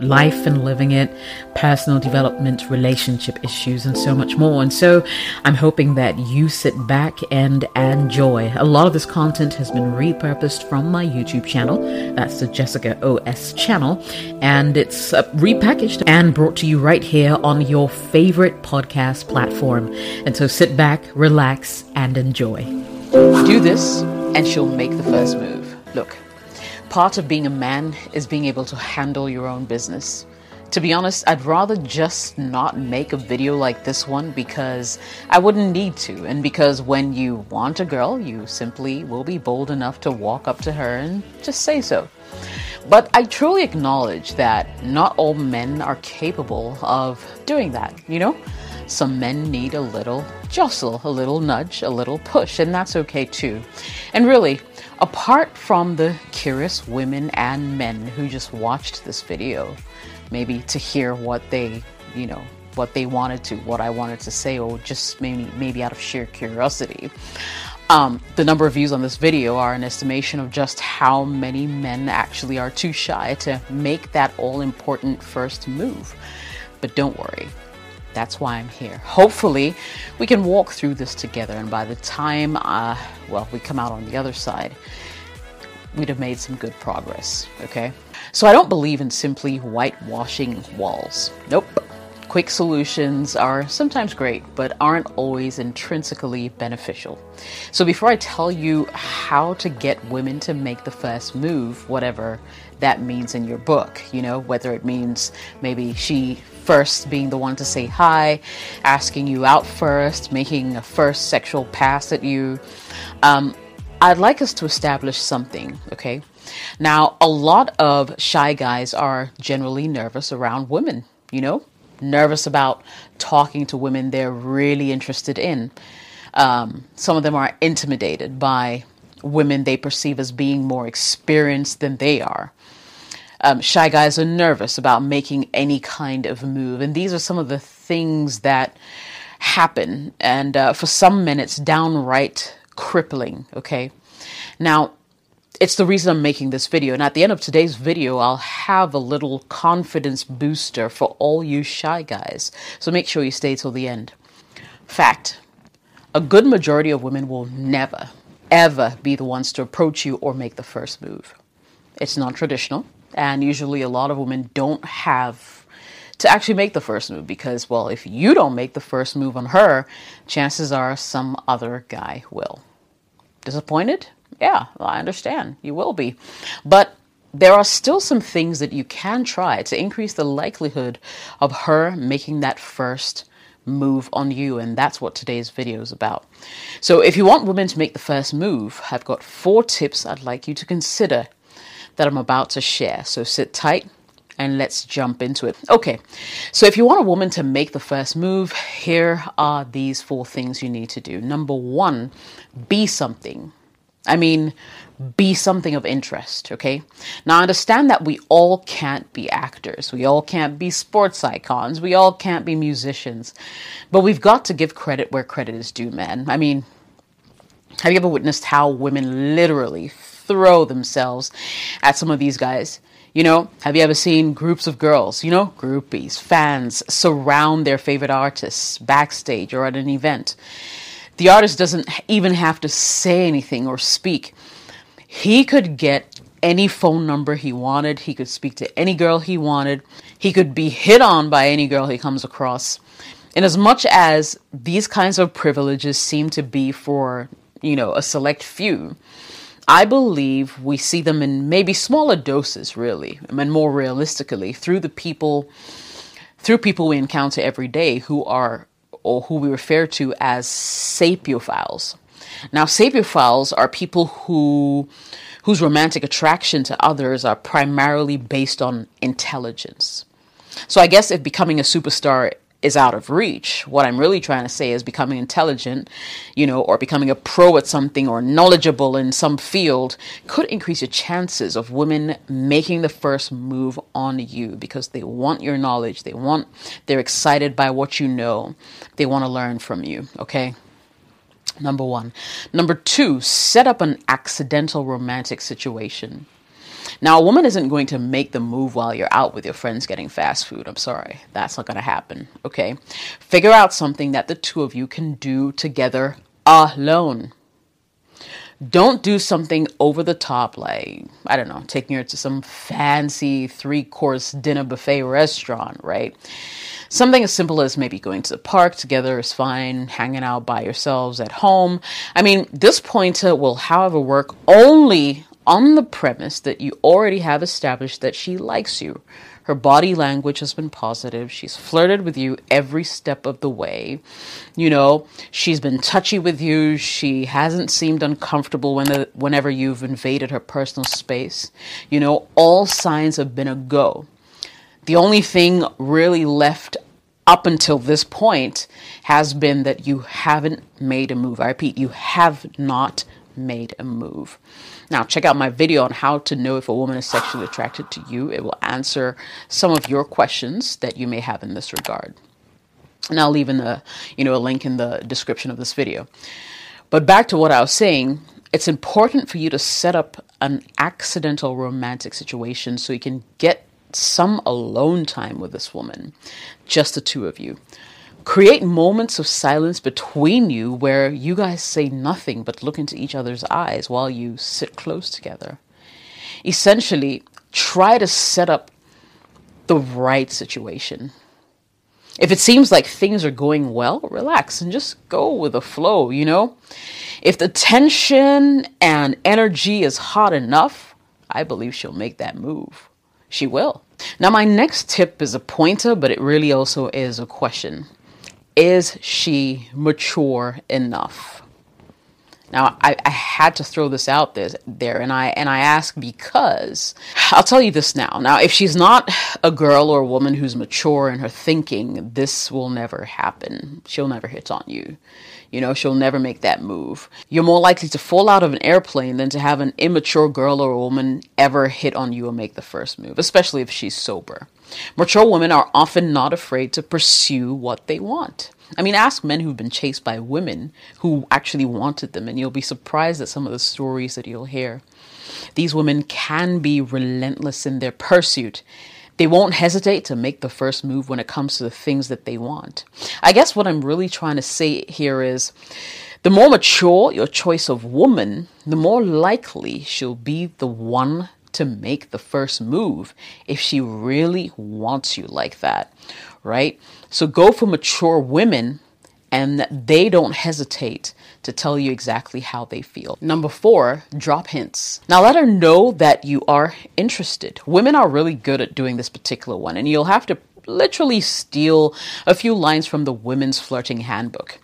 life and living it, personal development, relationship issues, and so much more. And so I'm hoping that you sit back and enjoy. A lot of this content has been repurposed from my YouTube channel. That's the Jessica OS channel. And it's uh, repackaged and brought to you right here on your favorite podcast platform. And so sit back, relax, and enjoy. Do this, and she'll make the first move. Look part of being a man is being able to handle your own business. To be honest, I'd rather just not make a video like this one because I wouldn't need to, and because when you want a girl, you simply will be bold enough to walk up to her and just say so. But I truly acknowledge that not all men are capable of doing that, you know? Some men need a little jostle, a little nudge, a little push, and that's okay too. And really, apart from the curious women and men who just watched this video, maybe to hear what they, you know, what they wanted to, what I wanted to say, or just maybe maybe out of sheer curiosity. Um, the number of views on this video are an estimation of just how many men actually are too shy to make that all important first move. But don't worry, that's why I'm here. Hopefully, we can walk through this together, and by the time, uh, well, we come out on the other side, we'd have made some good progress, okay? So I don't believe in simply whitewashing walls. Nope. Quick solutions are sometimes great, but aren't always intrinsically beneficial. So before I tell you how to get women to make the first move, whatever that means in your book, you know, whether it means maybe she first being the one to say hi, asking you out first, making a first sexual pass at you. Um, I'd like us to establish something, okay? Now, a lot of shy guys are generally nervous around women, you know, nervous about talking to women they're really interested in. Um, some of them are intimidated by women they perceive as being more experienced than they are. Um, shy guys are nervous about making any kind of move. And these are some of the things that happen. And uh, for some men, it's downright crippling. Okay. Now, it's the reason I'm making this video. And at the end of today's video, I'll have a little confidence booster for all you shy guys. So make sure you stay till the end. Fact a good majority of women will never, ever be the ones to approach you or make the first move. It's non traditional. And usually, a lot of women don't have to actually make the first move because, well, if you don't make the first move on her, chances are some other guy will. Disappointed? Yeah, I understand. You will be. But there are still some things that you can try to increase the likelihood of her making that first move on you. And that's what today's video is about. So, if you want women to make the first move, I've got four tips I'd like you to consider that I'm about to share. So sit tight and let's jump into it. Okay, so if you want a woman to make the first move, here are these four things you need to do. Number one, be something. I mean, be something of interest, okay? Now, understand that we all can't be actors. We all can't be sports icons. We all can't be musicians. But we've got to give credit where credit is due, man. I mean, have you ever witnessed how women literally throw themselves at some of these guys. You know, have you ever seen groups of girls, you know, groupies, fans surround their favorite artists backstage or at an event? The artist doesn't even have to say anything or speak. He could get any phone number he wanted, he could speak to any girl he wanted, he could be hit on by any girl he comes across. And as much as these kinds of privileges seem to be for, you know, a select few, I believe we see them in maybe smaller doses, really, and more realistically through the people, through people we encounter every day who are, or who we refer to as sapiophiles. Now, sapiophiles are people who, whose romantic attraction to others are primarily based on intelligence. So I guess if becoming a superstar is out of reach. What I'm really trying to say is becoming intelligent, you know, or becoming a pro at something or knowledgeable in some field could increase your chances of women making the first move on you because they want your knowledge. They want, they're excited by what you know. They want to learn from you, okay? Number one. Number two, set up an accidental romantic situation. Now, a woman isn't going to make the move while you're out with your friends getting fast food. I'm sorry. That's not going to happen. Okay. Figure out something that the two of you can do together alone. Don't do something over the top like, I don't know, taking her to some fancy three course dinner buffet restaurant, right? Something as simple as maybe going to the park together is fine, hanging out by yourselves at home. I mean, this pointer will, however, work only on the premise that you already have established that she likes you. Her body language has been positive. She's flirted with you every step of the way. You know, she's been touchy with you. She hasn't seemed uncomfortable when whenever you've invaded her personal space. You know, all signs have been a go. The only thing really left up until this point has been that you haven't made a move. I repeat, you have not made a move. Now, check out my video on how to know if a woman is sexually attracted to you. It will answer some of your questions that you may have in this regard. And I'll leave in the, you know, a link in the description of this video. But back to what I was saying, it's important for you to set up an accidental romantic situation so you can get some alone time with this woman, just the two of you. Create moments of silence between you where you guys say nothing but look into each other's eyes while you sit close together. Essentially, try to set up the right situation. If it seems like things are going well, relax and just go with the flow, you know? If the tension and energy is hot enough, I believe she'll make that move. She will. Now, my next tip is a pointer, but it really also is a question is she mature enough? Now, I, I, had to throw this out there, there, and I and I ask because I'll tell you this now. Now, if she's not a girl or a woman who's mature in her thinking, this will never happen. She'll never hit on you. You know, she'll never make that move. You're more likely to fall out of an airplane than to have an immature girl or woman ever hit on you and make the first move, especially if she's sober. Mature women are often not afraid to pursue what they want. I mean, ask men who've been chased by women who actually wanted them, and you'll be surprised at some of the stories that you'll hear. These women can be relentless in their pursuit. They won't hesitate to make the first move when it comes to the things that they want. I guess what I'm really trying to say here is the more mature your choice of woman, the more likely she'll be the one to make the first move if she really wants you like that, right? So go for mature women and they don't hesitate to tell you exactly how they feel. Number four, drop hints. Now let her know that you are interested. Women are really good at doing this particular one, and you'll have to literally steal a few lines from the Women's Flirting Handbook.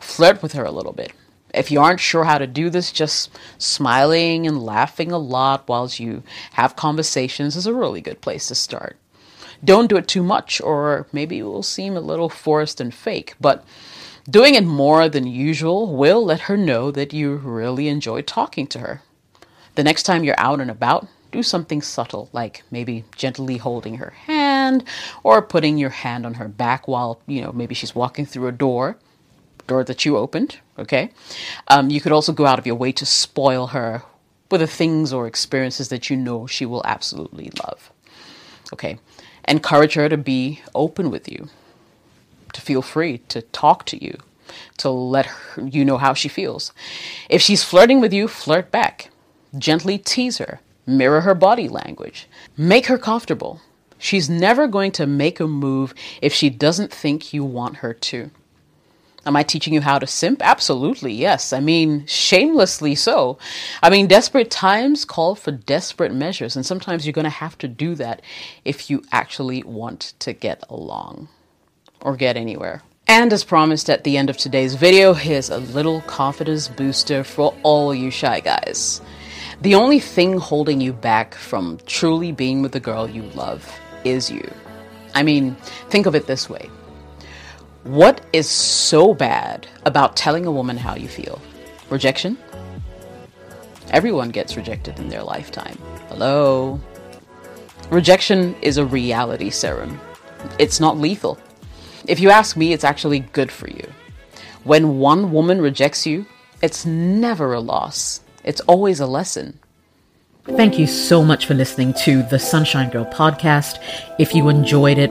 Flirt with her a little bit. If you aren't sure how to do this, just smiling and laughing a lot whilst you have conversations is a really good place to start. Don't do it too much, or maybe it will seem a little forced and fake, but doing it more than usual will let her know that you really enjoy talking to her. The next time you're out and about, do something subtle, like maybe gently holding her hand or putting your hand on her back while, you know, maybe she's walking through a door door that you opened, okay? Um, you could also go out of your way to spoil her with the things or experiences that you know she will absolutely love, okay? Encourage her to be open with you, to feel free to talk to you, to let her, you know how she feels. If she's flirting with you, flirt back. Gently tease her, mirror her body language, make her comfortable. She's never going to make a move if she doesn't think you want her to. Am I teaching you how to simp? Absolutely, yes. I mean, shamelessly so. I mean, desperate times call for desperate measures, and sometimes you're going to have to do that if you actually want to get along or get anywhere. And as promised at the end of today's video, here's a little confidence booster for all you shy guys. The only thing holding you back from truly being with the girl you love is you. I mean, think of it this way what is so bad about telling a woman how you feel? Rejection? Everyone gets rejected in their lifetime. Hello? Rejection is a reality serum. It's not lethal. If you ask me, it's actually good for you. When one woman rejects you, it's never a loss, it's always a lesson. Thank you so much for listening to the Sunshine Girl podcast. If you enjoyed it,